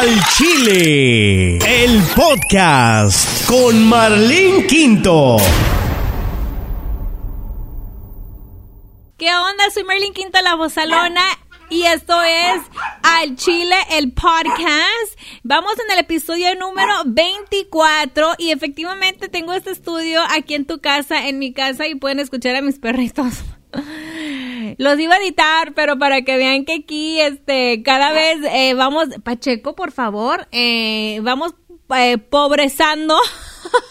Al Chile, el podcast con Marlene Quinto. ¿Qué onda? Soy Marlene Quinto, la Bozalona. Y esto es Al Chile, el podcast. Vamos en el episodio número 24 y efectivamente tengo este estudio aquí en tu casa, en mi casa y pueden escuchar a mis perritos. Los iba a editar, pero para que vean que aquí, este, cada vez eh, vamos, Pacheco, por favor, eh, vamos eh, pobrezando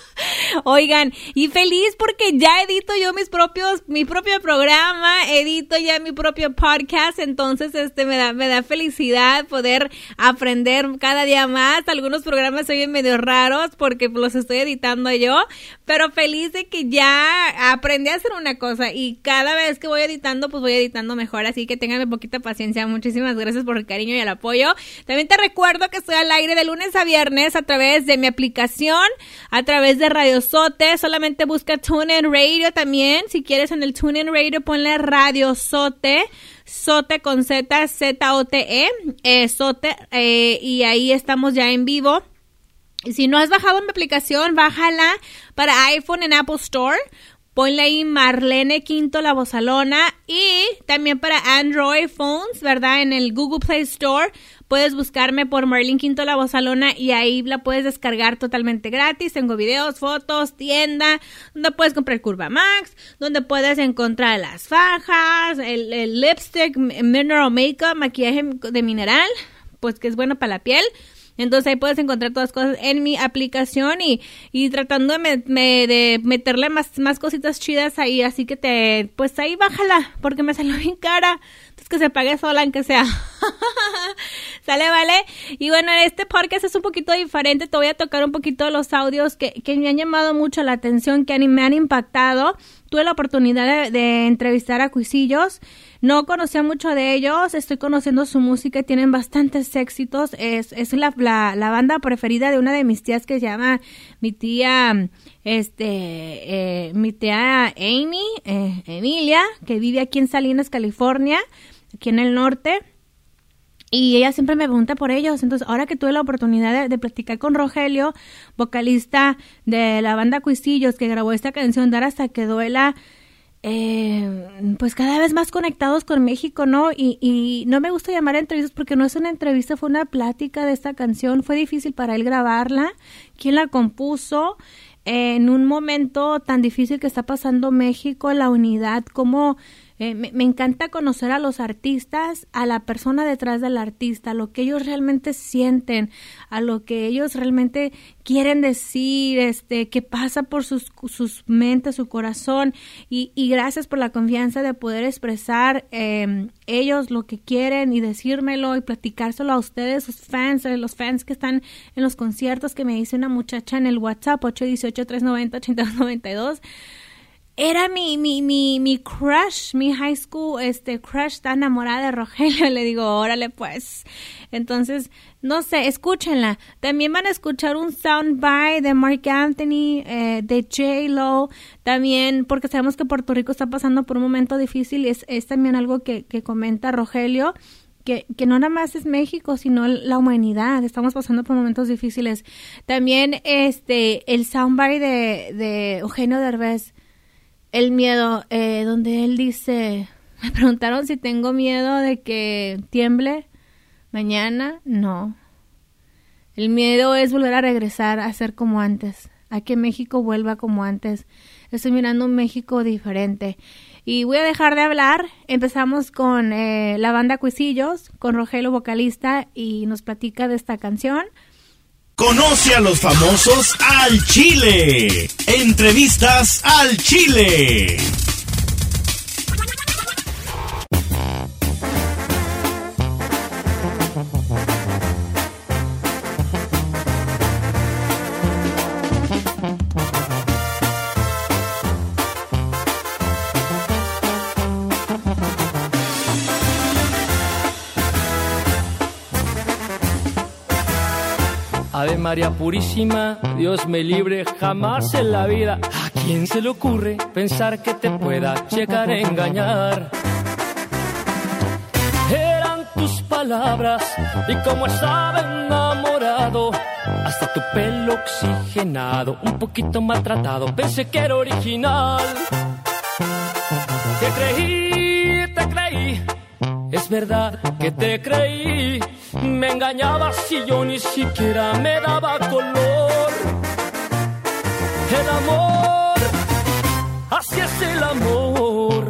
Oigan, y feliz porque ya edito yo mis propios, mi propio programa, edito ya mi propio podcast, entonces este me da, me da felicidad poder aprender cada día más. Algunos programas se oyen medio raros porque los estoy editando yo, pero feliz de que ya aprendí a hacer una cosa y cada vez que voy editando, pues voy editando mejor, así que tenganme poquita paciencia. Muchísimas gracias por el cariño y el apoyo. También te recuerdo que estoy al aire de lunes a viernes a través de mi aplicación, a través de Radio Sote, solamente busca TuneIn Radio también. Si quieres en el TuneIn Radio, ponle Radio Sote. Sote con Z, Z-O-T-E, eh, Sote, eh, y ahí estamos ya en vivo. Si no has bajado mi aplicación, bájala para iPhone en Apple Store. Ponle ahí Marlene Quinto La Bozalona y también para Android phones, ¿verdad? En el Google Play Store puedes buscarme por Marlene Quinto La Bozalona y ahí la puedes descargar totalmente gratis. Tengo videos, fotos, tienda, donde puedes comprar Curva Max, donde puedes encontrar las fajas, el, el lipstick, mineral makeup, maquillaje de mineral, pues que es bueno para la piel. Entonces ahí puedes encontrar todas las cosas en mi aplicación y, y tratando de, de, meterle más, más cositas chidas ahí. Así que te, pues ahí bájala, porque me salió bien cara. Entonces que se pague sola, aunque sea. ¿Sale, vale? Y bueno, este podcast es un poquito diferente. Te voy a tocar un poquito los audios que, que me han llamado mucho la atención, que me han impactado. Tuve la oportunidad de, entrevistar a Cuisillos. No conocía mucho de ellos, estoy conociendo su música, tienen bastantes éxitos. Es, es la, la, banda preferida de una de mis tías que se llama mi tía, este, eh, mi tía Amy, eh, Emilia, que vive aquí en Salinas, California, aquí en el norte. Y ella siempre me pregunta por ellos. Entonces, ahora que tuve la oportunidad de, platicar con Rogelio, vocalista de la banda Cuisillos, que grabó esta canción Dar hasta que duela, eh, pues cada vez más conectados con México, ¿no? Y, no me gusta llamar entrevistas porque no es una entrevista, fue una plática de esta canción. Fue difícil para él grabarla. ¿Quién la compuso? en un momento tan difícil que está pasando México, la unidad, cómo eh, me, encanta conocer a los artistas, a la persona detrás del artista, lo que ellos realmente sienten, a lo que ellos realmente quieren decir, este, que pasa por sus, sus mentes, su corazón. Y, y, gracias por la confianza de poder expresar em, ellos lo que quieren y decírmelo y platicárselo a ustedes, sus fans, eh, los fans que están en los conciertos que me dice una muchacha en el WhatsApp 818-390-8292 era mi, mi, mi, mi crush, mi high school, este crush, está enamorada de Rogelio. Le digo, órale pues. Entonces, no sé, escúchenla. También van a escuchar un soundbite de Mark Anthony, eh, de J. Lo. También, porque sabemos que Puerto Rico está pasando por un momento difícil es, es también algo que, que comenta Rogelio. Que, que, no nada más es México, sino la humanidad. Estamos pasando por momentos difíciles. También este el soundbite de, de Eugenio Derbez el miedo, eh, donde él dice, me preguntaron si tengo miedo de que tiemble mañana, no. El miedo es volver a regresar a ser como antes, a que México vuelva como antes. Estoy mirando un México diferente. Y voy a dejar de hablar. Empezamos con eh, la banda Cuisillos, con Rogelio vocalista, y nos platica de esta canción. Conoce a los famosos al Chile. Entrevistas al Chile. María Purísima, Dios me libre jamás en la vida. ¿A quién se le ocurre pensar que te pueda checar engañar? Eran tus palabras y como estaba enamorado tu pelo oxigenado, un poquito maltratado, pensé que era original. Te creí, te creí, es verdad que te creí. Me engañabas y yo ni siquiera me daba color. El amor, así es el amor.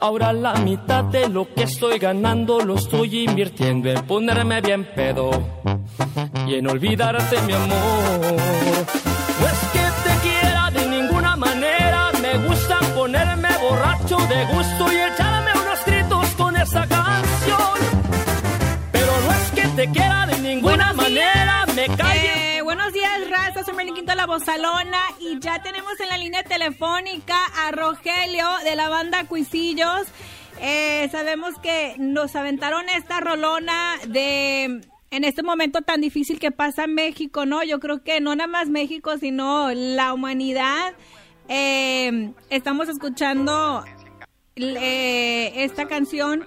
Ahora la mitad de lo que estoy ganando lo estoy invirtiendo en ponerme bien pedo y en olvidarte mi amor. No es que te quiera de ninguna manera, me gusta ponerme borracho de gusto y La Bozalona y ya tenemos en la línea telefónica a Rogelio de la banda Cuisillos. Eh, sabemos que nos aventaron esta rolona de en este momento tan difícil que pasa México, ¿no? Yo creo que no nada más México, sino la humanidad. Eh, estamos escuchando eh, esta canción.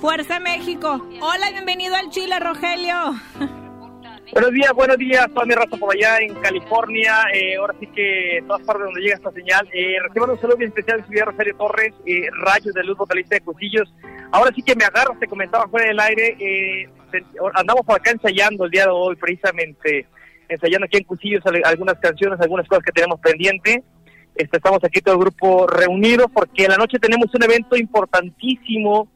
Fuerza México. Hola, bienvenido al Chile, Rogelio. Buenos días, buenos días, toda mi raza por allá en California. Eh, ahora sí que todas partes donde llega esta señal. Eh, reciban un saludo bien especial de su Rosario Torres, eh, Rayos de Luz, vocalista de Cuchillos. Ahora sí que me agarras, te comentaba fuera del aire. Eh, andamos por acá ensayando el día de hoy, precisamente, ensayando aquí en Cuchillos algunas canciones, algunas cosas que tenemos pendiente. Este, estamos aquí todo el grupo reunido porque en la noche tenemos un evento importantísimo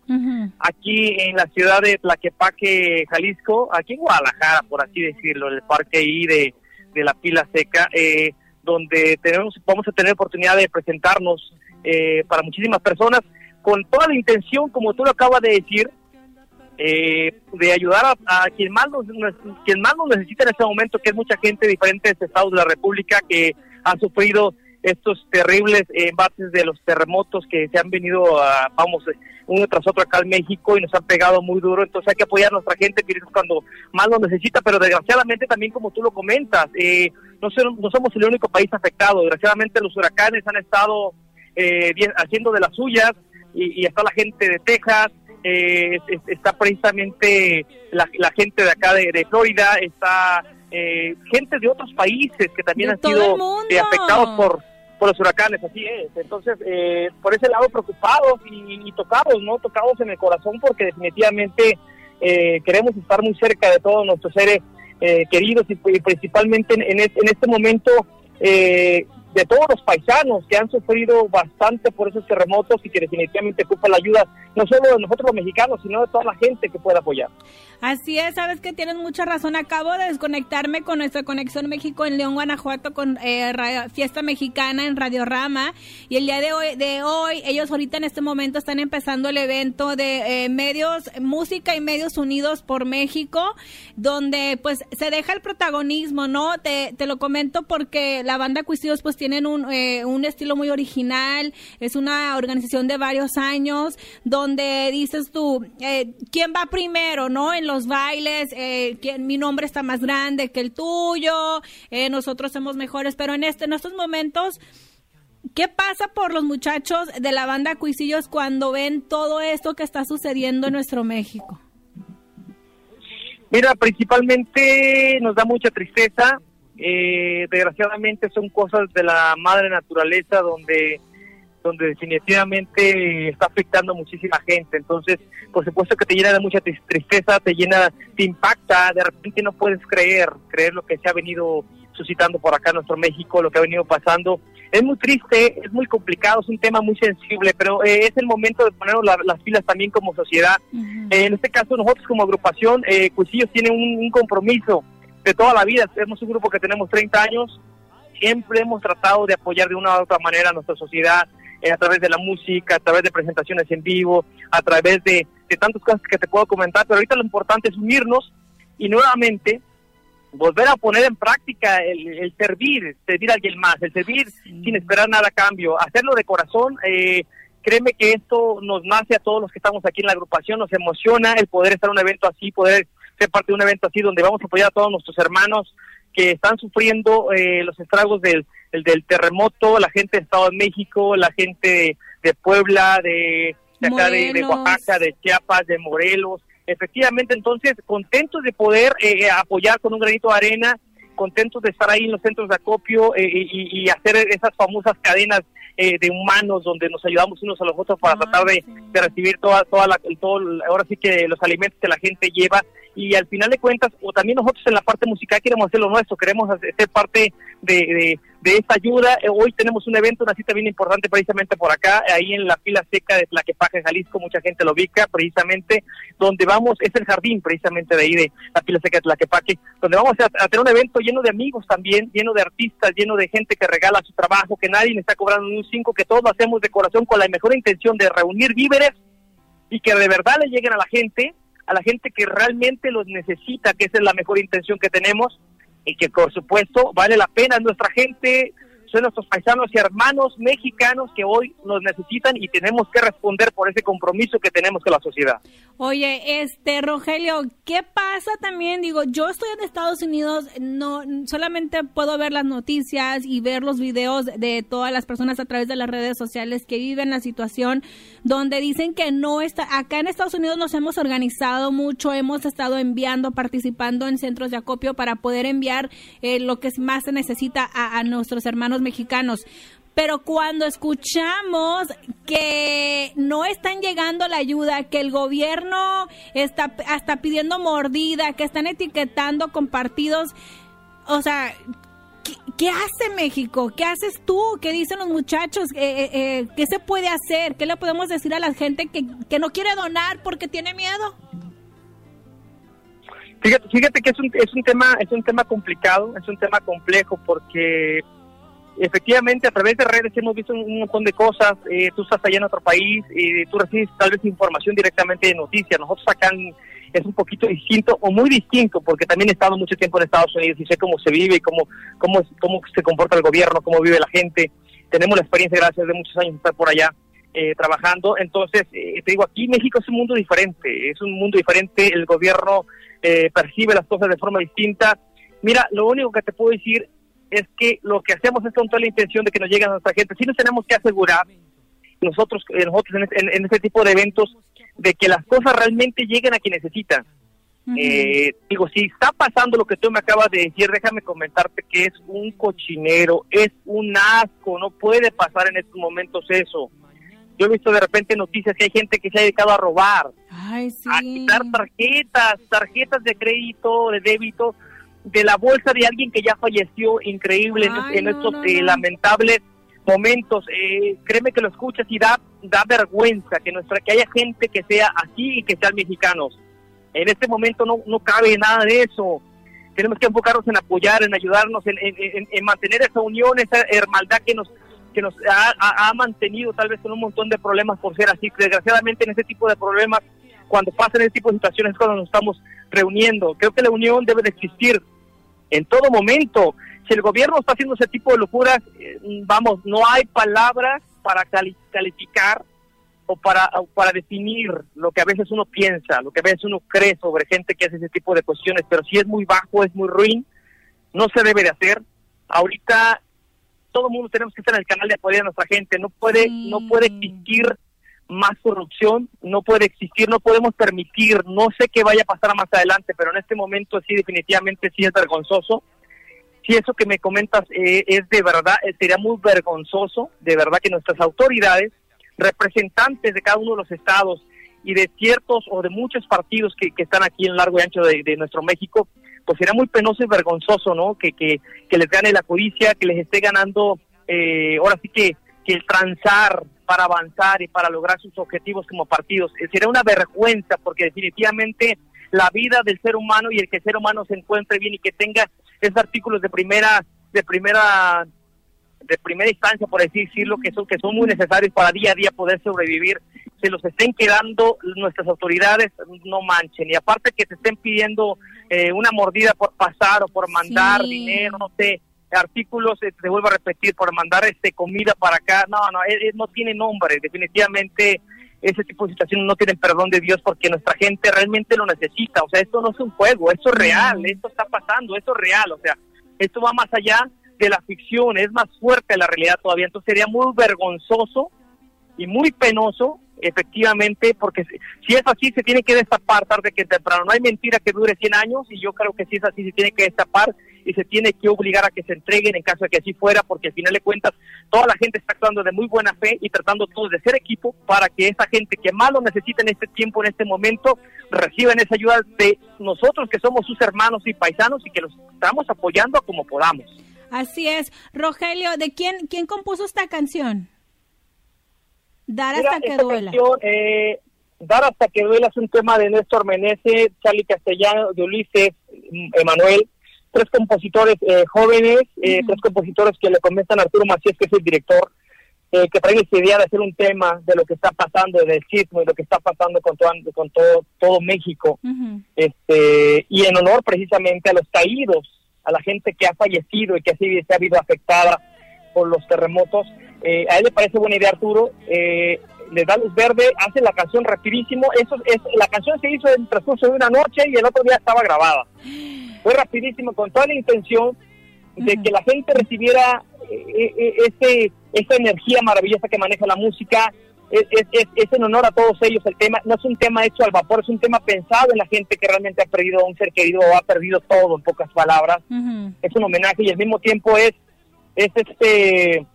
aquí en la ciudad de Tlaquepaque, Jalisco, aquí en Guadalajara, por así decirlo, en el parque ahí de, de la Pila Seca, eh, donde tenemos, vamos a tener oportunidad de presentarnos eh, para muchísimas personas con toda la intención, como tú lo acabas de decir, eh, de ayudar a, a, quien más nos quien más nos necesita en este momento, que es mucha gente de diferentes estados de la República que han sufrido estos terribles embates de los terremotos que se han venido, a, vamos, uno tras otro acá en México y nos han pegado muy duro. Entonces hay que apoyar a nuestra gente cuando más lo necesita, pero desgraciadamente también como tú lo comentas, eh, no, no somos el único país afectado. Desgraciadamente los huracanes han estado eh, haciendo de las suyas y, y está la gente de Texas, eh, está precisamente la, la, gente de acá de, de Florida, está eh, gente de otros países que también de han sido eh, afectados por por los huracanes, así es. Entonces, eh, por ese lado preocupados y, y, tocados, ¿no? Tocados en el corazón porque definitivamente eh, queremos estar muy cerca de todos nuestros seres eh, queridos y, principalmente en, en, este, en este momento eh, de todos los paisanos que han sufrido bastante por esos terremotos y que definitivamente ocupa la ayuda no solo de nosotros los mexicanos, sino de toda la gente que pueda apoyar. Así es, sabes que tienes mucha razón. Acabo de desconectarme con nuestra conexión México en León, Guanajuato, con eh, Fiesta Mexicana en Radio Rama. Y el día de hoy, de hoy, ellos ahorita en este momento están empezando el evento de eh, medios, música y medios unidos por México, donde pues se deja el protagonismo, ¿no? Te, te lo comento porque la banda Cuisillos pues tienen un, eh, un estilo muy original, es una organización de varios años, donde dices tú, eh, ¿quién va primero, no? En los bailes, eh, ¿quién, mi nombre está más grande que el tuyo, eh, nosotros somos mejores, pero en, este, en estos momentos... ¿Qué pasa por los muchachos de la banda Cuisillos cuando ven todo esto que está sucediendo en nuestro México? Mira, principalmente nos da mucha tristeza. Eh, desgraciadamente son cosas de la madre naturaleza donde donde definitivamente está afectando a muchísima gente. Entonces, por supuesto que te llena de mucha tristeza, te llena, te impacta, de repente no puedes creer, creer lo que se ha venido suscitando por acá en nuestro México, lo que ha venido pasando. Es muy triste, es muy complicado, es un tema muy sensible, pero eh, es el momento de ponernos la, las pilas también como sociedad. Uh -huh. eh, en este caso, nosotros como agrupación, eh, Cuisillos tiene un, un compromiso de toda la vida. Somos un grupo que tenemos 30 años, siempre hemos tratado de apoyar de una u otra manera a nuestra sociedad, eh, a través de la música, a través de presentaciones en vivo, a través de, de tantas cosas que te puedo comentar, pero ahorita lo importante es unirnos y nuevamente volver a poner en práctica el, el servir, servir a alguien más, el servir sí. sin esperar nada a cambio, hacerlo de corazón. Eh, créeme que esto nos nace a todos los que estamos aquí en la agrupación, nos emociona el poder estar en un evento así, poder ser parte de un evento así donde vamos a apoyar a todos nuestros hermanos que están sufriendo eh, los estragos del, del, del, terremoto, la gente de Estado de México, la gente de, de Puebla, de, de acá de, de, Oaxaca, de Chiapas, de Morelos, efectivamente, entonces, contentos de poder eh, apoyar con un granito de arena, contentos de estar ahí en los centros de acopio eh, y, hacer esas famosas cadenas eh, de humanos donde nos ayudamos unos a los otros para tratar de, recibir toda, toda la, todo, ahora sí que los alimentos que la gente lleva y al final de cuentas, o también nosotros en la parte musical queremos hacer lo nuestro, queremos ser parte de, de, esta ayuda. Eh, hoy tenemos un evento, una cita bien importante precisamente por acá, ahí en la fila seca de Tlaquepaque, Jalisco, mucha gente lo ubica precisamente, donde vamos, es el jardín precisamente de ahí de la fila seca de Tlaquepaque, donde vamos a, tener un evento lleno de amigos también, lleno de artistas, lleno de gente que regala su trabajo, que nadie le está cobrando un cinco, que todos lo hacemos de corazón con la mejor intención de reunir víveres y que de verdad le lleguen a la gente a la gente que realmente los necesita, que esa es la mejor intención que tenemos y que por supuesto vale la pena nuestra gente son nuestros paisanos y hermanos mexicanos que hoy nos necesitan y tenemos que responder por ese compromiso que tenemos con la sociedad. Oye, este Rogelio, ¿qué pasa también? Digo, yo estoy en Estados Unidos, no solamente puedo ver las noticias y ver los videos de todas las personas a través de las redes sociales que viven la situación donde dicen que no está acá en Estados Unidos nos hemos organizado mucho, hemos estado enviando, participando en centros de acopio para poder enviar eh, lo que más se necesita a nuestros hermanos mexicanos. Pero cuando escuchamos que no están llegando la ayuda, que el gobierno está hasta pidiendo mordida, que están etiquetando con partidos, o sea, ¿qué, hace México? ¿Qué haces tú? ¿Qué dicen los muchachos? Eh, eh, eh, ¿Qué se puede hacer? ¿Qué le podemos decir a la gente que, que no quiere donar porque tiene miedo? Fíjate, fíjate que es un, es un tema es un tema complicado, es un tema complejo porque efectivamente a través de redes hemos visto un montón de cosas, eh, tú estás allá en otro país, y tú recibes tal vez información directamente de noticias, nosotros acá es un poquito distinto o muy distinto porque también he estado mucho tiempo en Estados Unidos y sé cómo se vive y cómo, cómo, cómo se comporta el gobierno, cómo vive la gente, tenemos la experiencia gracias de muchos años de estar por allá. Eh, trabajando, entonces eh, te digo, aquí México es un mundo diferente, es un mundo diferente, el gobierno percibe las cosas de forma distinta. Mira, lo único que te puedo decir es que lo que hacemos es con toda la intención de que nos llegue a nuestra gente. Sí nos tenemos que asegurar nosotros, eh, nosotros en, este tipo de eventos de que las cosas realmente lleguen a quien necesitan. eh, digo, si está pasando lo que tú me acabas de decir, déjame comentarte que es un cochinero, es un asco, no puede pasar en estos momentos eso. Yo he visto de repente noticias que hay gente que se ha dedicado a robar, a quitar tarjetas, tarjetas de crédito, de débito, de la bolsa de alguien que ya falleció, increíble en, estos eh, lamentables momentos. Eh, créeme que lo escuchas y da, da vergüenza que nuestra que haya gente que sea así y que sean mexicanos. En este momento no, no cabe nada de eso. Tenemos que enfocarnos en apoyar, en ayudarnos, en, en, mantener esa unión, esa hermandad que nos que nos ha, ha, mantenido tal vez con un montón de problemas por ser así. Desgraciadamente en ese tipo de problemas, cuando pasan ese tipo de situaciones, es cuando nos estamos reuniendo. Creo que la unión debe de existir en todo momento. Si el gobierno está haciendo ese tipo de locuras, eh, vamos, no hay palabras para calificar o para, para definir lo que a veces uno piensa, lo que a veces uno cree sobre gente que hace ese tipo de cuestiones, pero si es muy bajo, es muy ruin, no se debe de hacer. Ahorita todo el mundo tenemos que estar en el canal de apoyar a nuestra gente, no puede, no puede existir más corrupción no puede existir, no podemos permitir, no sé qué vaya a pasar más adelante, pero en este momento sí definitivamente sí es vergonzoso. Si eso que me comentas eh, es de verdad, eh, sería muy vergonzoso, de verdad que nuestras autoridades, representantes de cada uno de los estados y de ciertos o de muchos partidos que, están aquí en largo y ancho de, nuestro México, pues sería muy penoso y vergonzoso, ¿no? Que, que, que les gane la codicia, que les esté ganando, eh, ahora sí que, que el transar para avanzar y para lograr sus objetivos como partidos. Eh, sería una vergüenza porque definitivamente la vida del ser humano y el que el ser humano se encuentre bien y que tenga esos artículos de primera de primera de primera instancia por así decirlo que son que son muy necesarios para día a día poder sobrevivir se los estén quedando nuestras autoridades no manchen y aparte que se estén pidiendo eh, una mordida por pasar o por mandar dinero no sé artículos, eh, te vuelvo a repetir, por mandar este comida para acá, no, no, eh, eh, no tiene nombre, definitivamente ese tipo de situaciones no tienen perdón de Dios porque nuestra gente realmente lo necesita, o sea, esto no es un juego, esto es real, esto está pasando, esto es real, o sea, esto va más allá de la ficción, es más fuerte la realidad todavía, entonces sería muy vergonzoso y muy penoso efectivamente, porque si es así, se tiene que destapar tarde que temprano. No hay mentira que dure 100 años y yo creo que si es así, se tiene que destapar y se tiene que obligar a que se entreguen en caso de que así fuera, porque al final de cuentas toda la gente está actuando de muy buena fe y tratando todos de ser equipo para que esa gente que más lo necesita en este tiempo, en este momento, reciban esa ayuda de nosotros que somos sus hermanos y paisanos y que los estamos apoyando como podamos. Así es. Rogelio, ¿de quién, quién compuso esta canción? Dar hasta que duela. Eh, Dar hasta que duela es un tema de Néstor Meneses, Charlie Castellano, de Ulises, Emanuel, tres compositores eh, jóvenes, eh, tres compositores que le comienzan a Arturo Macías, que es el director, eh, que traen esa idea de hacer un tema de lo que está pasando, del sismo y lo que está pasando con todo, con todo, todo México. este Y en honor precisamente a los caídos, a la gente que ha fallecido y que así se ha habido afectada por los terremotos. a él le parece buena idea Arturo, le da luz verde, hace la canción rapidísimo. Eso es, la canción se hizo en el transcurso de una noche y el otro día estaba grabada fue rapidísimo con toda la intención de que la gente recibiera eh, eh, ese, esa energía maravillosa que maneja la música. Es, es, en honor a todos ellos el tema. No es un tema hecho al vapor, es un tema pensado en la gente que realmente ha perdido a un ser querido o ha perdido todo, en pocas palabras. Es un homenaje y al mismo tiempo es, es este,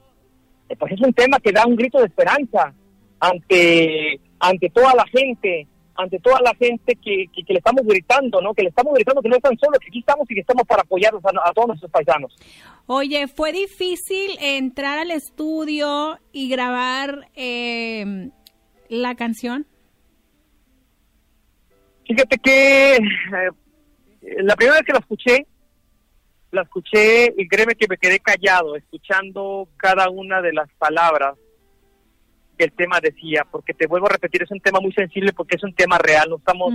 pues es un tema que da un grito de esperanza ante, ante toda la gente ante toda la gente que, que, le estamos gritando, ¿no? Que le estamos gritando que no están solos, que aquí estamos y que estamos para apoyarnos a, todos nuestros paisanos. Oye, ¿fue difícil entrar al estudio y grabar eh, la canción? Fíjate que eh, la primera vez que la escuché, la escuché y créeme que me quedé callado, escuchando cada una de las palabras que el tema decía, porque te vuelvo a repetir, es un tema muy sensible porque es un tema real, no estamos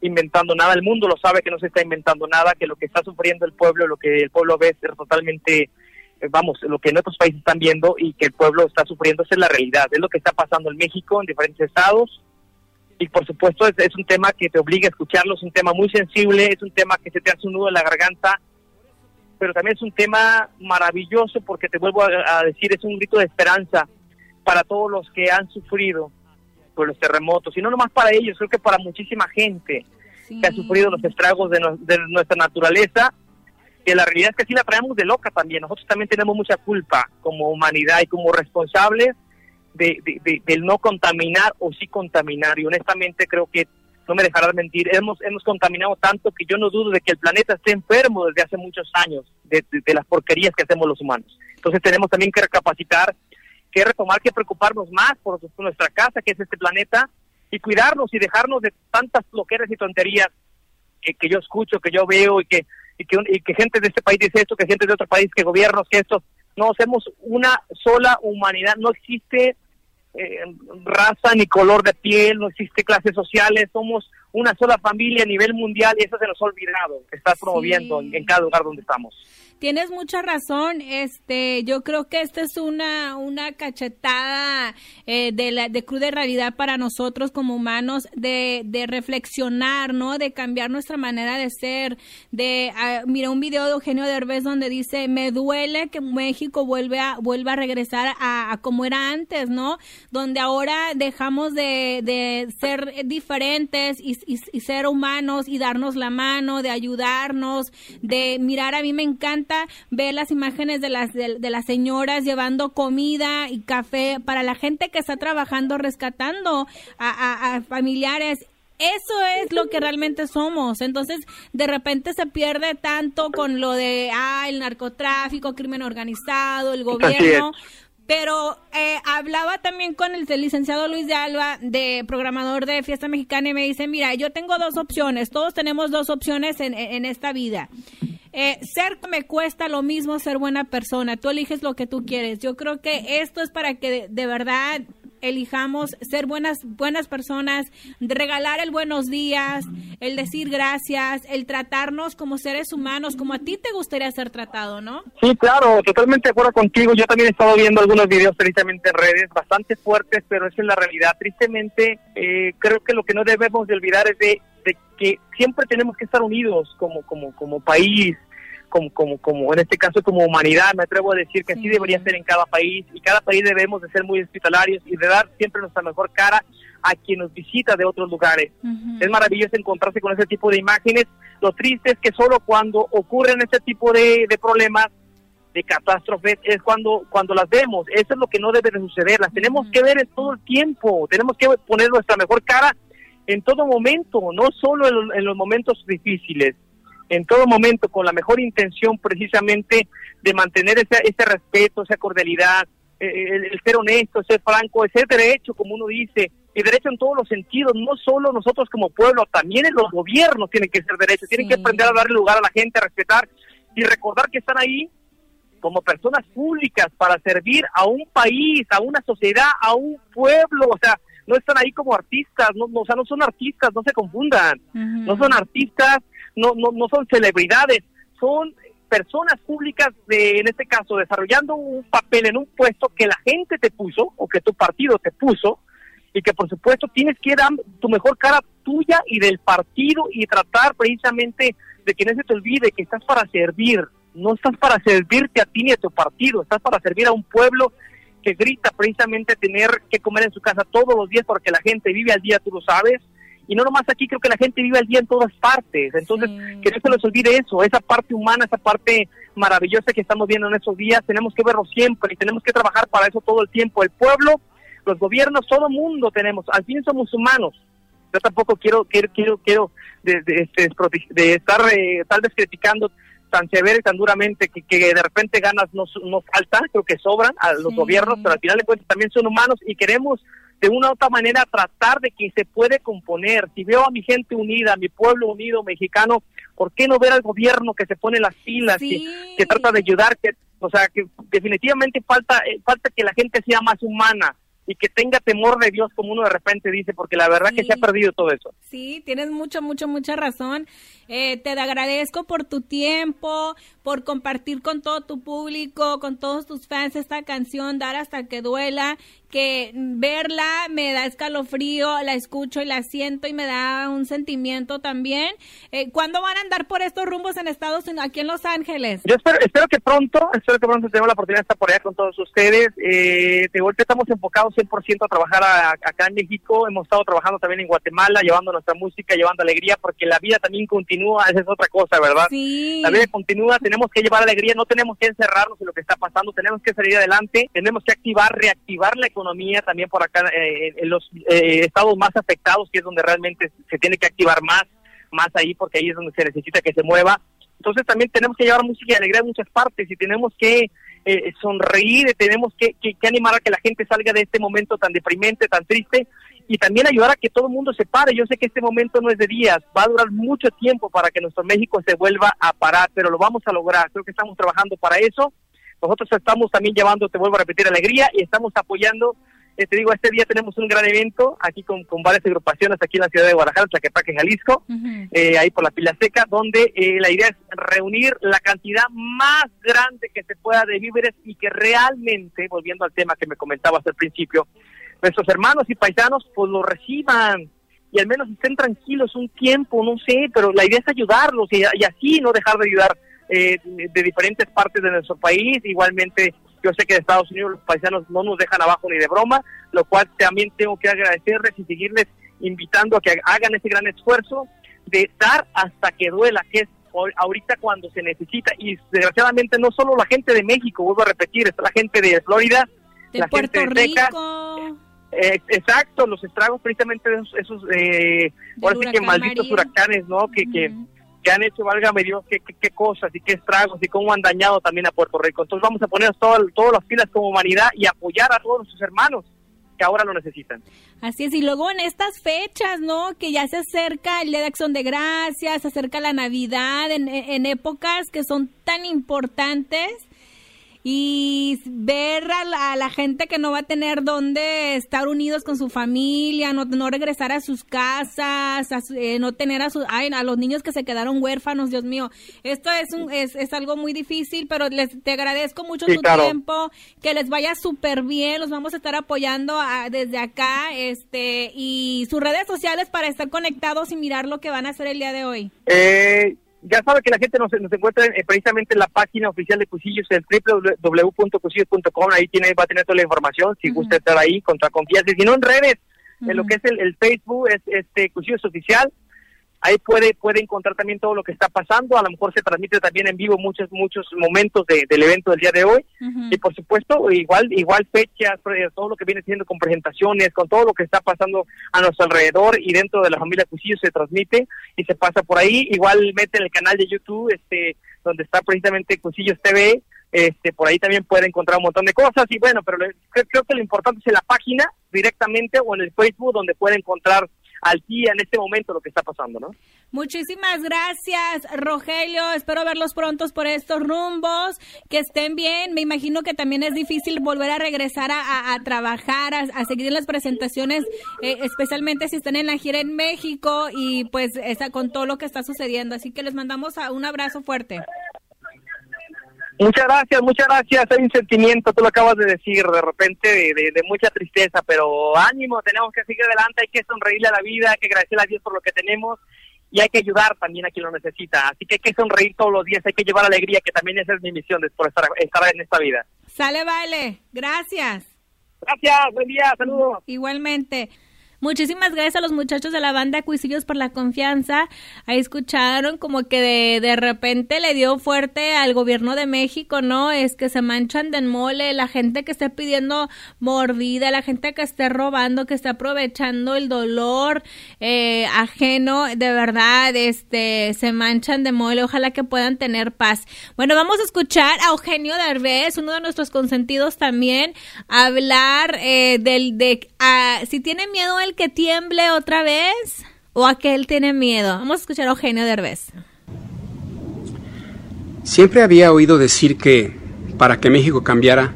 inventando nada, el mundo lo sabe que no se está inventando nada, que lo que está sufriendo el pueblo, lo que el pueblo ve es totalmente, eh, vamos, lo que en otros países están viendo y que el pueblo está sufriendo, esa es la realidad, es lo que está pasando en México, en diferentes estados, y por supuesto es, un tema que te obliga a escucharlo, es un tema muy sensible, es un tema que se te hace un nudo en la garganta, pero también es un tema maravilloso porque te vuelvo a decir, es un grito de esperanza, para todos los que han sufrido por los terremotos, y no nomás para ellos, creo que para muchísima gente que ha sufrido los estragos de, nuestra naturaleza, que la realidad es que sí la traemos de loca también. Nosotros también tenemos mucha culpa como humanidad y como responsables de, del no contaminar o sí contaminar. Y honestamente creo que, no me dejarás mentir, hemos, hemos contaminado tanto que yo no dudo de que el planeta esté enfermo desde hace muchos años de, las porquerías que hacemos los humanos. Entonces tenemos también que recapacitar que retomar, que preocuparnos más por, nuestra casa, que es este planeta, y cuidarnos y dejarnos de tantas loqueras y tonterías que, que yo escucho, que yo veo y que, y que, y que gente de este país dice esto, que gente de otro país, que gobiernos, que esto. No, somos una sola humanidad, no existe eh, raza ni color de piel, no existe clases sociales, somos una sola familia a nivel mundial y eso se nos ha olvidado, que está promoviendo en cada lugar donde estamos. Tienes mucha razón. Este, yo creo que esta es una una cachetada eh, de la de cruda realidad para nosotros como humanos de, de reflexionar, ¿no? De cambiar nuestra manera de ser. De uh, mira un video de Eugenio Derbez donde dice me duele que México vuelve a vuelva a regresar a, como era antes, ¿no? Donde ahora dejamos de, de ser diferentes y, y ser humanos y darnos la mano, de ayudarnos, de mirar. A mí me encanta ver las imágenes de las, de, las señoras llevando comida y café para la gente que está trabajando rescatando a, familiares eso es lo que realmente somos. Entonces, de repente se pierde tanto con lo de ah, el narcotráfico, crimen organizado, el gobierno. Pero eh, hablaba también con el, licenciado Luis de Alba, de programador de Fiesta Mexicana, y me dice, mira, yo tengo dos opciones, todos tenemos dos opciones en, en esta vida. Eh, ser me cuesta lo mismo ser buena persona. Tú eliges lo que tú quieres. Yo creo que esto es para que de, verdad elijamos ser buenas buenas personas, regalar el buenos días, el decir gracias, el tratarnos como seres humanos, como a ti te gustaría ser tratado, ¿no? Sí, claro, totalmente de acuerdo contigo. Yo también he estado viendo algunos videos precisamente en redes, bastante fuertes, pero esa es la realidad. Tristemente, eh, creo que lo que no debemos de olvidar es de, de que siempre tenemos que estar unidos como, como, como país, como, como, como en este caso como humanidad, me atrevo a decir que así debería ser en cada país y cada país debemos de ser muy hospitalarios y de dar siempre nuestra mejor cara a quien nos visita de otros lugares. Es maravilloso encontrarse con ese tipo de imágenes. Lo triste es que solo cuando ocurren ese tipo de, de problemas, de catástrofes, es cuando, cuando las vemos. Eso es lo que no debe de suceder. Las tenemos que ver en todo el tiempo. Tenemos que poner nuestra mejor cara en todo momento, no solo en, los momentos difíciles en todo momento con la mejor intención precisamente de mantener ese, ese respeto, esa cordialidad, eh, el, el, ser honesto, ser franco, ese derecho, como uno dice, y derecho en todos los sentidos, no solo nosotros como pueblo, también en los gobiernos tienen que ser derechos, tienen que aprender a darle lugar a la gente, a respetar y recordar que están ahí como personas públicas para servir a un país, a una sociedad, a un pueblo, o sea, no están ahí como artistas, no, o sea, no son artistas, no se confundan, no son artistas, no, no, no son celebridades, son personas públicas, de, en este caso, desarrollando un papel en un puesto que la gente te puso o que tu partido te puso y que por supuesto tienes que dar tu mejor cara tuya y del partido y tratar precisamente de que no se te olvide que estás para servir, no estás para servirte a ti ni a tu partido, estás para servir a un pueblo que grita precisamente tener que comer en su casa todos los días porque la gente vive al día, tú lo sabes, y no nomás aquí, creo que la gente vive al día en todas partes. Entonces, que no se les olvide eso, esa parte humana, esa parte maravillosa que estamos viendo en estos días, tenemos que verlo siempre y tenemos que trabajar para eso todo el tiempo. El pueblo los gobiernos, todo mundo tenemos, al fin somos humanos. Yo tampoco quiero quiero quiero quiero de, de, de, estar eh, tal vez criticando tan severo y tan duramente que, que de repente ganas nos, nos falta, creo que sobran a los gobiernos, pero al final de cuentas también son humanos y queremos de una u otra manera tratar de que se puede componer. Si veo a mi gente unida, a mi pueblo unido mexicano, ¿por qué no ver al gobierno que se pone las pilas, que, que, trata de ayudar? Que, o sea, que definitivamente falta, eh, falta que la gente sea más humana y que tenga temor de Dios como uno de repente dice, porque la verdad que se ha perdido todo eso. Sí, tienes mucho, mucho, mucha razón. Eh, te agradezco por tu tiempo, por compartir con todo tu público, con todos tus fans esta canción, Dar hasta que duela, que verla me da escalofrío, la escucho y la siento y me da un sentimiento también. Eh, ¿Cuándo van a andar por estos rumbos en Estados Unidos, aquí en Los Ángeles? Yo espero, espero que pronto, espero que pronto tengamos la oportunidad de estar por allá con todos ustedes. Eh, de golpe estamos enfocados 100% a trabajar acá en México, hemos estado trabajando también en Guatemala, llevando nuestra música, llevando alegría, porque la vida también continúa, esa es otra cosa, ¿verdad? Sí. La vida continúa, tenemos que llevar alegría, no tenemos que encerrarnos en lo que está pasando, tenemos que salir adelante, tenemos que activar, reactivar la economía también por acá eh, en los eh, estados más afectados, que es donde realmente se tiene que activar más, más ahí, porque ahí es donde se necesita que se mueva. Entonces también tenemos que llevar música y alegría en muchas partes y tenemos que eh, sonreír, tenemos que, que, animar a que la gente salga de este momento tan deprimente, tan triste y también ayudar a que todo el mundo se pare. Yo sé que este momento no es de días, va a durar mucho tiempo para que nuestro México se vuelva a parar, pero lo vamos a lograr. Creo que estamos trabajando para eso. Nosotros estamos también llevando, te vuelvo a repetir, alegría y estamos apoyando eh, te digo, este día tenemos un gran evento aquí con, con varias agrupaciones aquí en la ciudad de Guadalajara, Tlaquepaque, Jalisco, eh, ahí por la pila seca, donde eh, la idea es reunir la cantidad más grande que se pueda de víveres y que realmente, volviendo al tema que me comentabas al principio, nuestros hermanos y paisanos pues lo reciban y al menos estén tranquilos un tiempo, no sé, pero la idea es ayudarlos y, y así no dejar de ayudar de diferentes partes de nuestro país, igualmente yo sé que de Estados Unidos los paisanos no nos dejan abajo ni de broma, lo cual también tengo que agradecerles y seguirles invitando a que hagan ese gran esfuerzo de dar hasta que duela, que es ahorita cuando se necesita. Y desgraciadamente no solo la gente de México, vuelvo a repetir, está la gente de Florida, la gente de Texas. Eh, exacto, los estragos precisamente de esos, eh, ahora sí que malditos huracanes, ¿no? Que, que que han hecho, válgame Dios, qué, cosas y qué estragos y cómo han dañado también a Puerto Rico. Entonces vamos a poner todas las pilas como humanidad y apoyar a todos nuestros hermanos que ahora lo necesitan. Así es, y luego en estas fechas, ¿no? Que ya se acerca el Día de Acción de Gracias, se acerca la Navidad, en épocas que son tan importantes y ver a la, gente que no va a tener dónde estar unidos con su familia, no, no regresar a sus casas, eh, no tener a, su, ay, a los niños que se quedaron huérfanos, Dios mío. Esto es, un, es, es algo muy difícil, pero les, te agradezco mucho tu tiempo, que les vaya súper bien, los vamos a estar apoyando desde acá, este, y sus redes sociales para estar conectados y mirar lo que van a hacer el día de hoy. Eh ya sabe que la gente nos, nos encuentra eh, precisamente en la página oficial de Cusillos, el www.cusillos.com, ahí tiene, va a tener toda la información, si gusta estar ahí, contra confianza, si no en redes, en lo que es el, el Facebook, es este Cusillos Oficial, ahí puede puede encontrar también todo lo que está pasando. A lo mejor se transmite también en vivo muchos muchos momentos del evento del día de hoy. Y por supuesto igual igual fechas eh, todo lo que viene siendo con presentaciones con todo lo que está pasando a nuestro alrededor y dentro de la familia Cusillo se transmite y se pasa por ahí. Igualmente en el canal de YouTube este donde está precisamente Cusillos TV este por ahí también puede encontrar un montón de cosas. Y bueno pero creo que lo importante es en la página directamente o en el Facebook donde puede encontrar al día en este momento lo que está pasando, ¿no? Muchísimas gracias, Rogelio. Espero verlos prontos por estos rumbos, que estén bien. Me imagino que también es difícil volver a regresar a, trabajar, a, seguir las presentaciones, eh, especialmente si están en la gira en México y pues esa, con todo lo que está sucediendo. Así que les mandamos un abrazo fuerte. Muchas gracias, muchas gracias. Hay un sentimiento, tú lo acabas de decir, de repente de, mucha tristeza, pero ánimo, tenemos que seguir adelante, hay que sonreírle a la vida, hay que agradecerle a Dios por lo que tenemos y hay que ayudar también a quien lo necesita. Así que hay que sonreír todos los días, hay que llevar alegría, que también esa es mi misión después estar, estar en esta vida. Sale, vale. Gracias. Gracias, buen día, saludos. Igualmente. Muchísimas gracias a los muchachos de la banda Cuisillos por la confianza. Ahí escucharon como que de, de, repente le dio fuerte al gobierno de México, ¿no? Es que se manchan de mole, la gente que esté pidiendo mordida, la gente que esté robando, que esté aprovechando el dolor eh, ajeno, de verdad, este, se manchan de mole. Ojalá que puedan tener paz. Bueno, vamos a escuchar a Eugenio Derbez, uno de nuestros consentidos también, hablar eh, del, de, ah, si tiene miedo que tiemble otra vez o aquel tiene miedo? Vamos a escuchar a Eugenio Derbez. Siempre había oído decir que para que México cambiara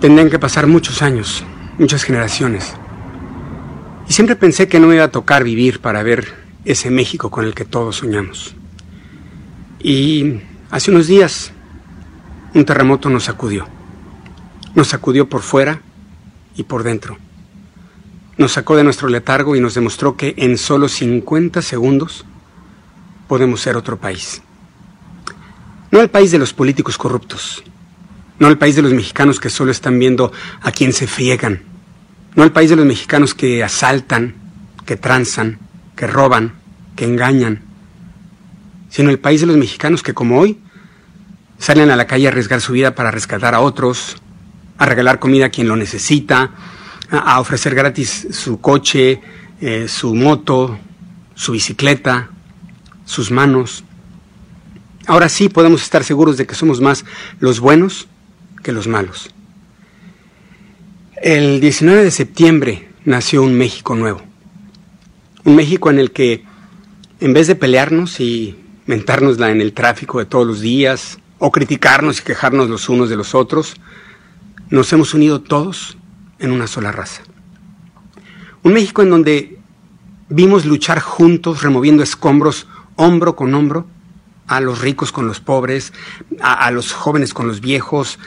tendrían que pasar muchos años, muchas generaciones. Y siempre pensé que no me iba a tocar vivir para ver ese México con el que todos soñamos. Y hace unos días un terremoto nos sacudió. Nos sacudió por fuera y por dentro nos sacó de nuestro letargo y nos demostró que en solo 50 segundos podemos ser otro país. No el país de los políticos corruptos, no el país de los mexicanos que solo están viendo a quien se friegan, no el país de los mexicanos que asaltan, que tranzan, que roban, que engañan, sino el país de los mexicanos que como hoy salen a la calle a arriesgar su vida para rescatar a otros, a regalar comida a quien lo necesita, a ofrecer gratis su coche, eh, su moto, su bicicleta, sus manos. Ahora sí podemos estar seguros de que somos más los buenos que los malos. El 19 de septiembre nació un México nuevo. Un México en el que, en vez de pelearnos y mentárnosla en el tráfico de todos los días, o criticarnos y quejarnos los unos de los otros, nos hemos unido todos en una sola raza. Un México en donde vimos luchar juntos, removiendo escombros, hombro con hombro, a los ricos con los pobres, a, los jóvenes con los viejos,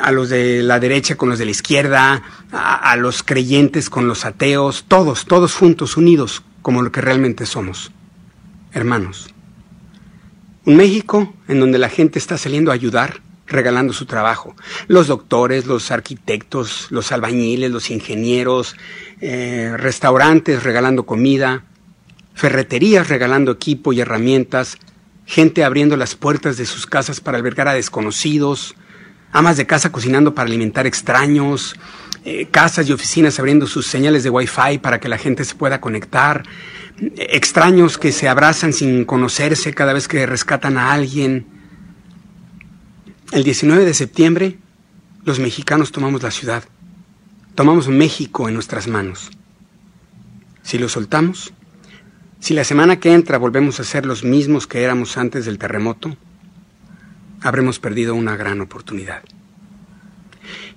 a los de la derecha con los de la izquierda, a, a los creyentes con los ateos, todos, todos juntos, unidos, como lo que realmente somos, hermanos. Un México en donde la gente está saliendo a ayudar, regalando su trabajo. Los doctores, los arquitectos, los albañiles, los ingenieros, eh, restaurantes regalando comida, ferreterías regalando equipo y herramientas, gente abriendo las puertas de sus casas para albergar a desconocidos, amas de casa cocinando para alimentar extraños, eh, casas y oficinas abriendo sus señales de Wi-Fi para que la gente se pueda conectar, extraños que se abrazan sin conocerse cada vez que rescatan a alguien, el 19 de septiembre, los mexicanos tomamos la ciudad, tomamos México en nuestras manos. Si lo soltamos, si la semana que entra volvemos a ser los mismos que éramos antes del terremoto, habremos perdido una gran oportunidad.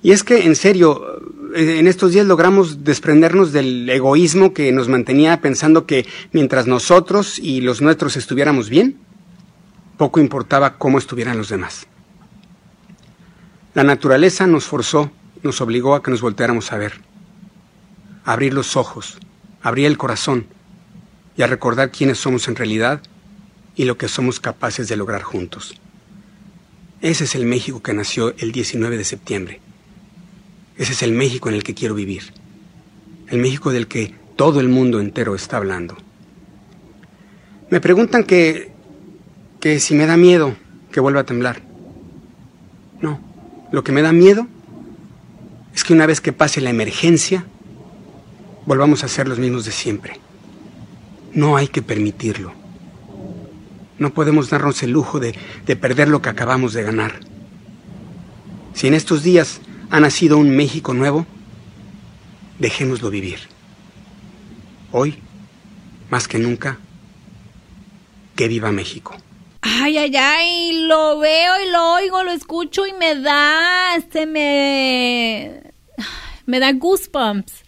Y es que, en serio, eh, en estos días logramos desprendernos del egoísmo que nos mantenía pensando que mientras nosotros y los nuestros estuviéramos bien, poco importaba cómo estuvieran los demás. La naturaleza nos forzó, nos obligó a que nos volteáramos a ver, a abrir los ojos, a abrir el corazón y a recordar quiénes somos en realidad y lo que somos capaces de lograr juntos. Ese es el México que nació el 19 de septiembre. Ese es el México en el que quiero vivir. El México del que todo el mundo entero está hablando. Me preguntan que, que si me da miedo que vuelva a temblar. No, lo que me da miedo es que una vez que pase la emergencia, volvamos a ser los mismos de siempre. No hay que permitirlo. No podemos darnos el lujo de, de, perder lo que acabamos de ganar. Si en estos días ha nacido un México nuevo, dejémoslo vivir. Hoy, más que nunca, que viva México. Ay, ay, ay, lo veo y lo oigo, lo escucho y me da, se me, me da goosebumps.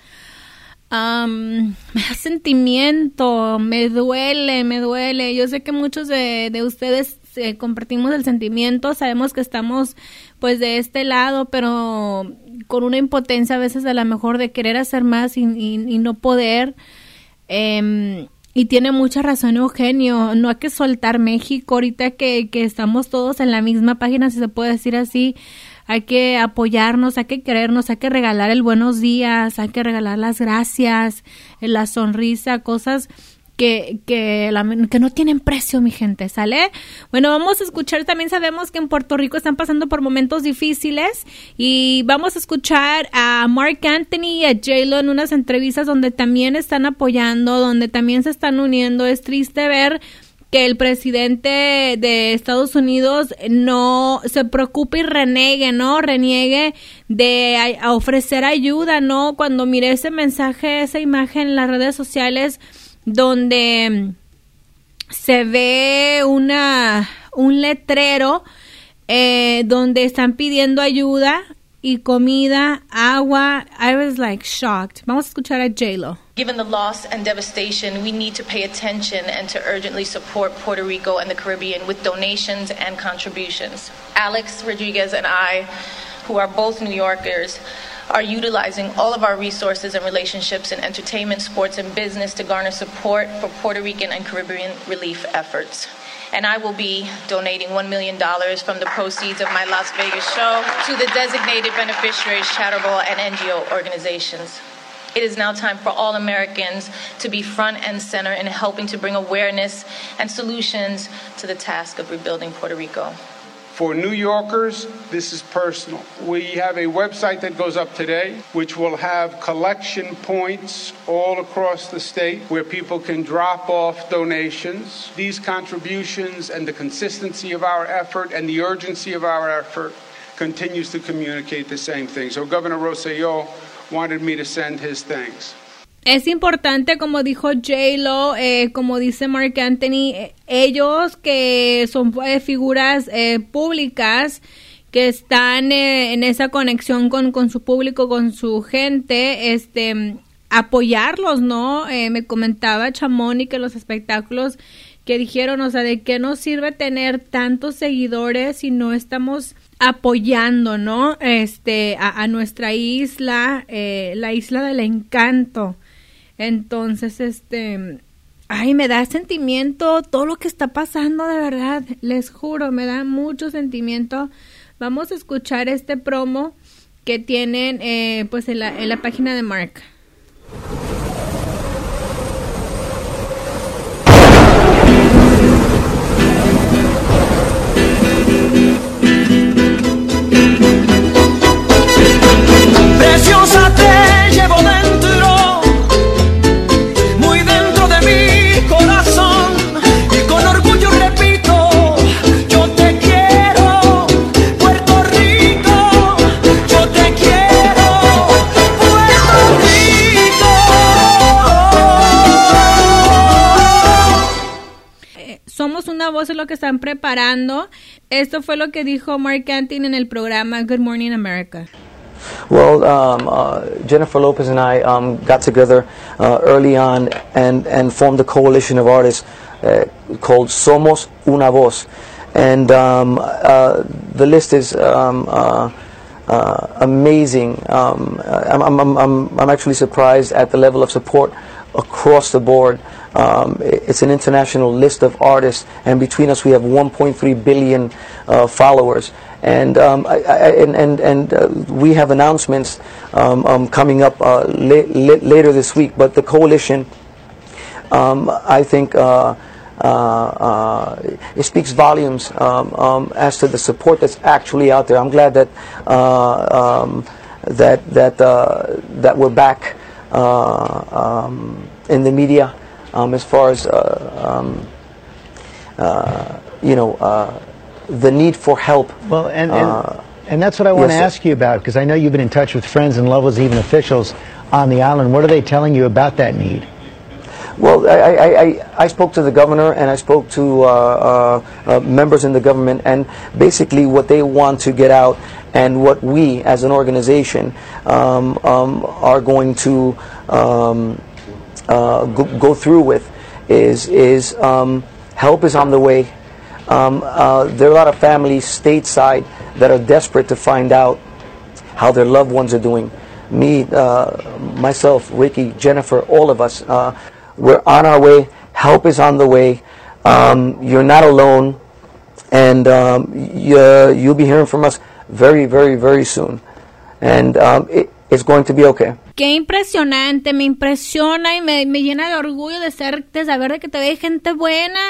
Um, me da sentimiento, me duele, me duele. Yo sé que muchos de, de ustedes eh, compartimos el sentimiento, sabemos que estamos pues de este lado, pero con una impotencia a veces a lo mejor de querer hacer más y, y, no poder. Eh, y tiene mucha razón Eugenio, no hay que soltar México ahorita que, que estamos todos en la misma página, si se puede decir así. Hay que apoyarnos, hay que querernos, hay que regalar el buenos días, hay que regalar las gracias, la sonrisa, cosas que, que, la, que no tienen precio, mi gente, ¿sale? Bueno, vamos a escuchar, también sabemos que en Puerto Rico están pasando por momentos difíciles y vamos a escuchar a Mark Anthony y a J-Lo en unas entrevistas donde también están apoyando, donde también se están uniendo. Es triste ver que el presidente de Estados Unidos no se preocupe y renegue, ¿no? Reniegue de ofrecer ayuda, ¿no? Cuando miré ese mensaje, esa imagen en las redes sociales, donde se ve una un letrero eh, donde están pidiendo ayuda y comida, agua. I was like shocked. Vamos a escuchar a J-Lo. Given the loss and devastation, we need to pay attention and to urgently support Puerto Rico and the Caribbean with donations and contributions. Alex Rodriguez and I, who are both New Yorkers, are utilizing all of our resources and relationships in entertainment, sports, and business to garner support for Puerto Rican and Caribbean relief efforts. And I will be donating $1 million from the proceeds of my Las Vegas show to the designated beneficiaries, charitable, and NGO organizations. It is now time for all Americans to be front and center in helping to bring awareness and solutions to the task of rebuilding Puerto Rico. For New Yorkers, this is personal. We have a website that goes up today, which will have collection points all across the state where people can drop off donations. These contributions and the consistency of our effort and the urgency of our effort continues to communicate the same thing. So Governor Rosselló wanted me to send his thanks. Es importante, como dijo J-Lo, eh, como dice Mark Anthony, eh, ellos que son eh, figuras públicas, que están en esa conexión con, con, su público, con su gente, este, apoyarlos, ¿no? me comentaba Chamoni que los espectáculos que dijeron, o sea, ¿de qué nos sirve tener tantos seguidores si no estamos apoyando, ¿no? Este, a, a nuestra isla, la isla del encanto. Entonces, este, ay, me da sentimiento todo lo que está pasando, de verdad, les juro, me da mucho sentimiento. Vamos a escuchar este promo que tienen, eh, pues, en la, en la página de Mark. Voz en lo que están preparando. Esto fue lo que dijo Mark Anthony en el programa Good Morning America. Well, um, uh, Jennifer Lopez and I um, got together uh, early on and, and formed a coalition of artists uh, called Somos Una Voz. And um, uh, the list is um, uh, uh, amazing. Um, I'm, I'm, I'm, I'm actually surprised at the level of support across the board. Um, it's an international list of artists, and between us, we have 1.3 billion uh, followers. And, um, I, I, and, and, and uh, we have announcements um, um, coming up uh, la- la- later this week. But the coalition, um, I think, uh, uh, uh, it speaks volumes um, as to the support that's actually out there. I'm glad that that that that we're back in the media um, as far as uh, um, uh, you know uh, the need for help. Well, and and, Uh, and that's what I want yes, to ask you about because I know you've been in touch with friends and lovers, even officials on the island. What are they telling you about that need? Well, I, I, I, I spoke to the governor and I spoke to uh, uh, uh, members in the government, and basically what they want to get out and what we as an organization um, um, are going to um, uh, go, go through with is, is um, help is on the way. Um, uh, there are a lot of families stateside that are desperate to find out how their loved ones are doing. Me, uh, myself, Ricky, Jennifer, all of us, uh, we're on our way. Help is on the way. Um, you're not alone, and um, you, you'll be hearing from us very, very, very soon. And um, it, it's going to be okay. Qué impresionante, me impresiona y me, me llena de orgullo de ser, de saber de que te ve gente buena.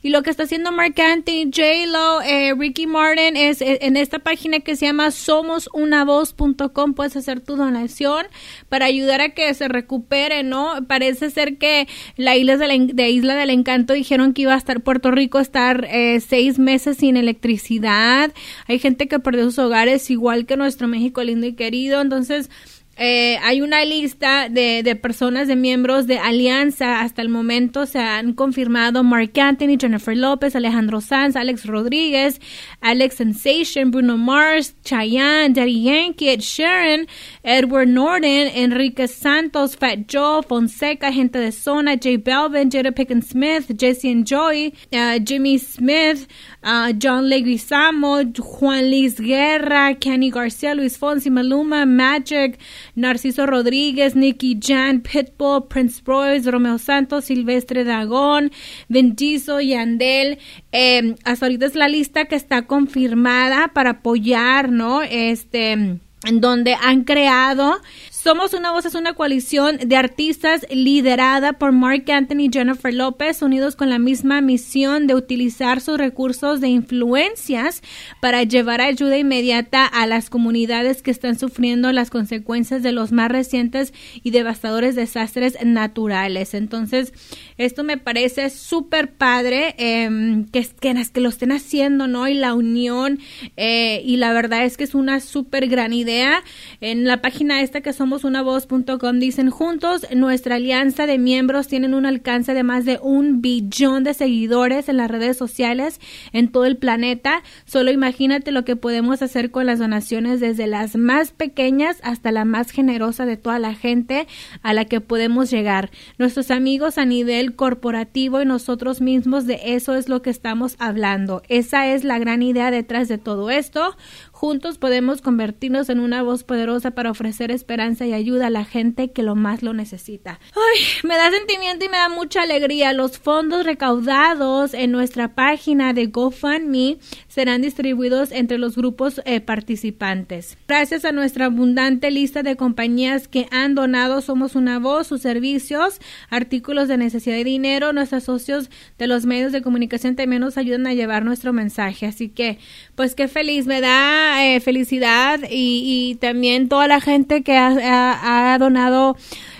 Y lo que está haciendo Mark Anthony, J-Lo, eh, Ricky Martin es eh, en esta página que se llama somosunavoz.com puedes hacer tu donación para ayudar a que se recupere, ¿no? Parece ser que la isla del, de Isla del Encanto dijeron que iba a estar Puerto Rico estar eh, seis meses sin electricidad, hay gente que perdió sus hogares igual que nuestro México lindo y querido, entonces eh, hay una lista de, de personas, de miembros de Alianza. Hasta el momento se han confirmado Mark Anthony, Jennifer López, Alejandro Sanz, Alex Rodríguez, Alex Sensation, Bruno Mars, Chayanne, Daddy Yankee, Ed Sheeran, Edward Norton, Enrique Santos, Fat Joe, Fonseca, Gente de Zona, J Balvin, Jada Pickens Smith, Jesse and Joy, uh, Jimmy Smith, uh, John Leguizamo, Juan Luis Guerra, Kenny García, Luis Fonsi, Maluma, Magic, Narciso Rodríguez, Nicky Jan, Pitbull, Prince Royce, Romeo Santos, Silvestre Dagón, Ventizo, Yandel. Eh, hasta ahorita es la lista que está confirmada para apoyar, ¿no? Este, en donde han creado somos una voz es una coalición de artistas liderada por Mark Anthony y Jennifer López, unidos con la misma misión de utilizar sus recursos de influencias para llevar ayuda inmediata a las comunidades que están sufriendo las consecuencias de los más recientes y devastadores desastres naturales. Entonces, esto me parece súper padre eh, que, que, que, lo estén haciendo, ¿no? Y la unión, eh, y la verdad es que es una súper gran idea. En la página esta que somos unavoz.com dicen juntos nuestra alianza de miembros tienen un alcance de más de un billón de seguidores en las redes sociales en todo el planeta. Solo imagínate lo que podemos hacer con las donaciones desde las más pequeñas hasta la más generosa de toda la gente a la que podemos llegar. Nuestros amigos a nivel corporativo y nosotros mismos de eso es lo que estamos hablando. Esa es la gran idea detrás de todo esto. Juntos podemos convertirnos en una voz poderosa para ofrecer esperanza y ayuda a la gente que lo más lo necesita. Ay, me da sentimiento y me da mucha alegría. Los fondos recaudados en nuestra página de GoFundMe serán distribuidos entre los grupos eh, participantes. Gracias a nuestra abundante lista de compañías que han donado Somos una Voz, sus servicios, artículos de necesidad de dinero, nuestros socios de los medios de comunicación también nos ayudan a llevar nuestro mensaje. Así que, pues qué feliz, me da eh, felicidad y, y, también toda la gente que ha, ha, ha donado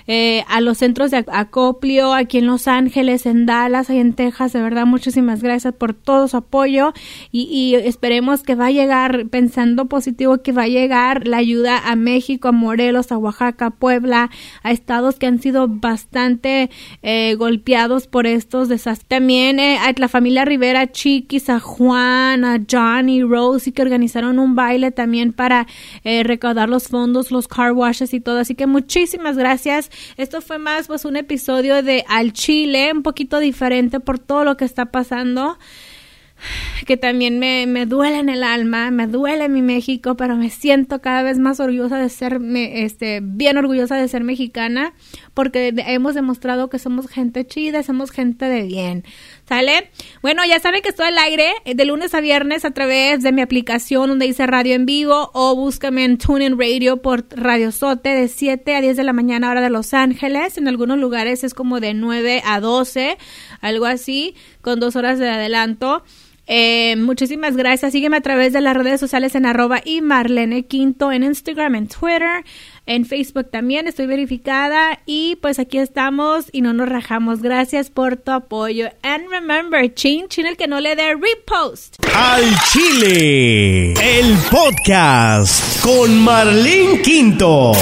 eh, a los centros de acopio aquí en Los Ángeles, en Dallas, ahí en Texas. De verdad, muchísimas gracias por todo su apoyo y, y, esperemos que va a llegar, pensando positivo, que va a llegar la ayuda a México, a Morelos, a Oaxaca, Puebla, a estados que han sido bastante eh, golpeados por estos desastres. También eh, a la familia Rivera, Chiquis, a Juan, a Johnny, Rose, y que organizaron un baile también para eh, recaudar los fondos, los car washes y todo. Así que muchísimas gracias. Esto fue más pues un episodio de Al Chile, un poquito diferente por todo lo que está pasando. que también me, me duele en el alma, me duele mi México, pero me siento cada vez más orgullosa de ser, este, bien orgullosa de ser mexicana, porque hemos demostrado que somos gente chida, somos gente de bien. ¿Sale? Bueno, ya saben que estoy al aire eh, de lunes a viernes a través de mi aplicación donde dice radio en vivo o búscame en TuneIn Radio por Radio Sote de 7 a 10 de la mañana hora de Los Ángeles. En algunos lugares es como de 9 a 12, algo así, con dos horas de adelanto. Eh, muchísimas gracias. Sígueme a través de las redes sociales en arroba y Marlene Quinto en Instagram, en Twitter, en Facebook también. Estoy verificada y pues aquí estamos y no nos rajamos. Gracias por tu apoyo. And remember, chin, chin el que no le dé repost. Al Chile, el podcast con Marlene Quinto.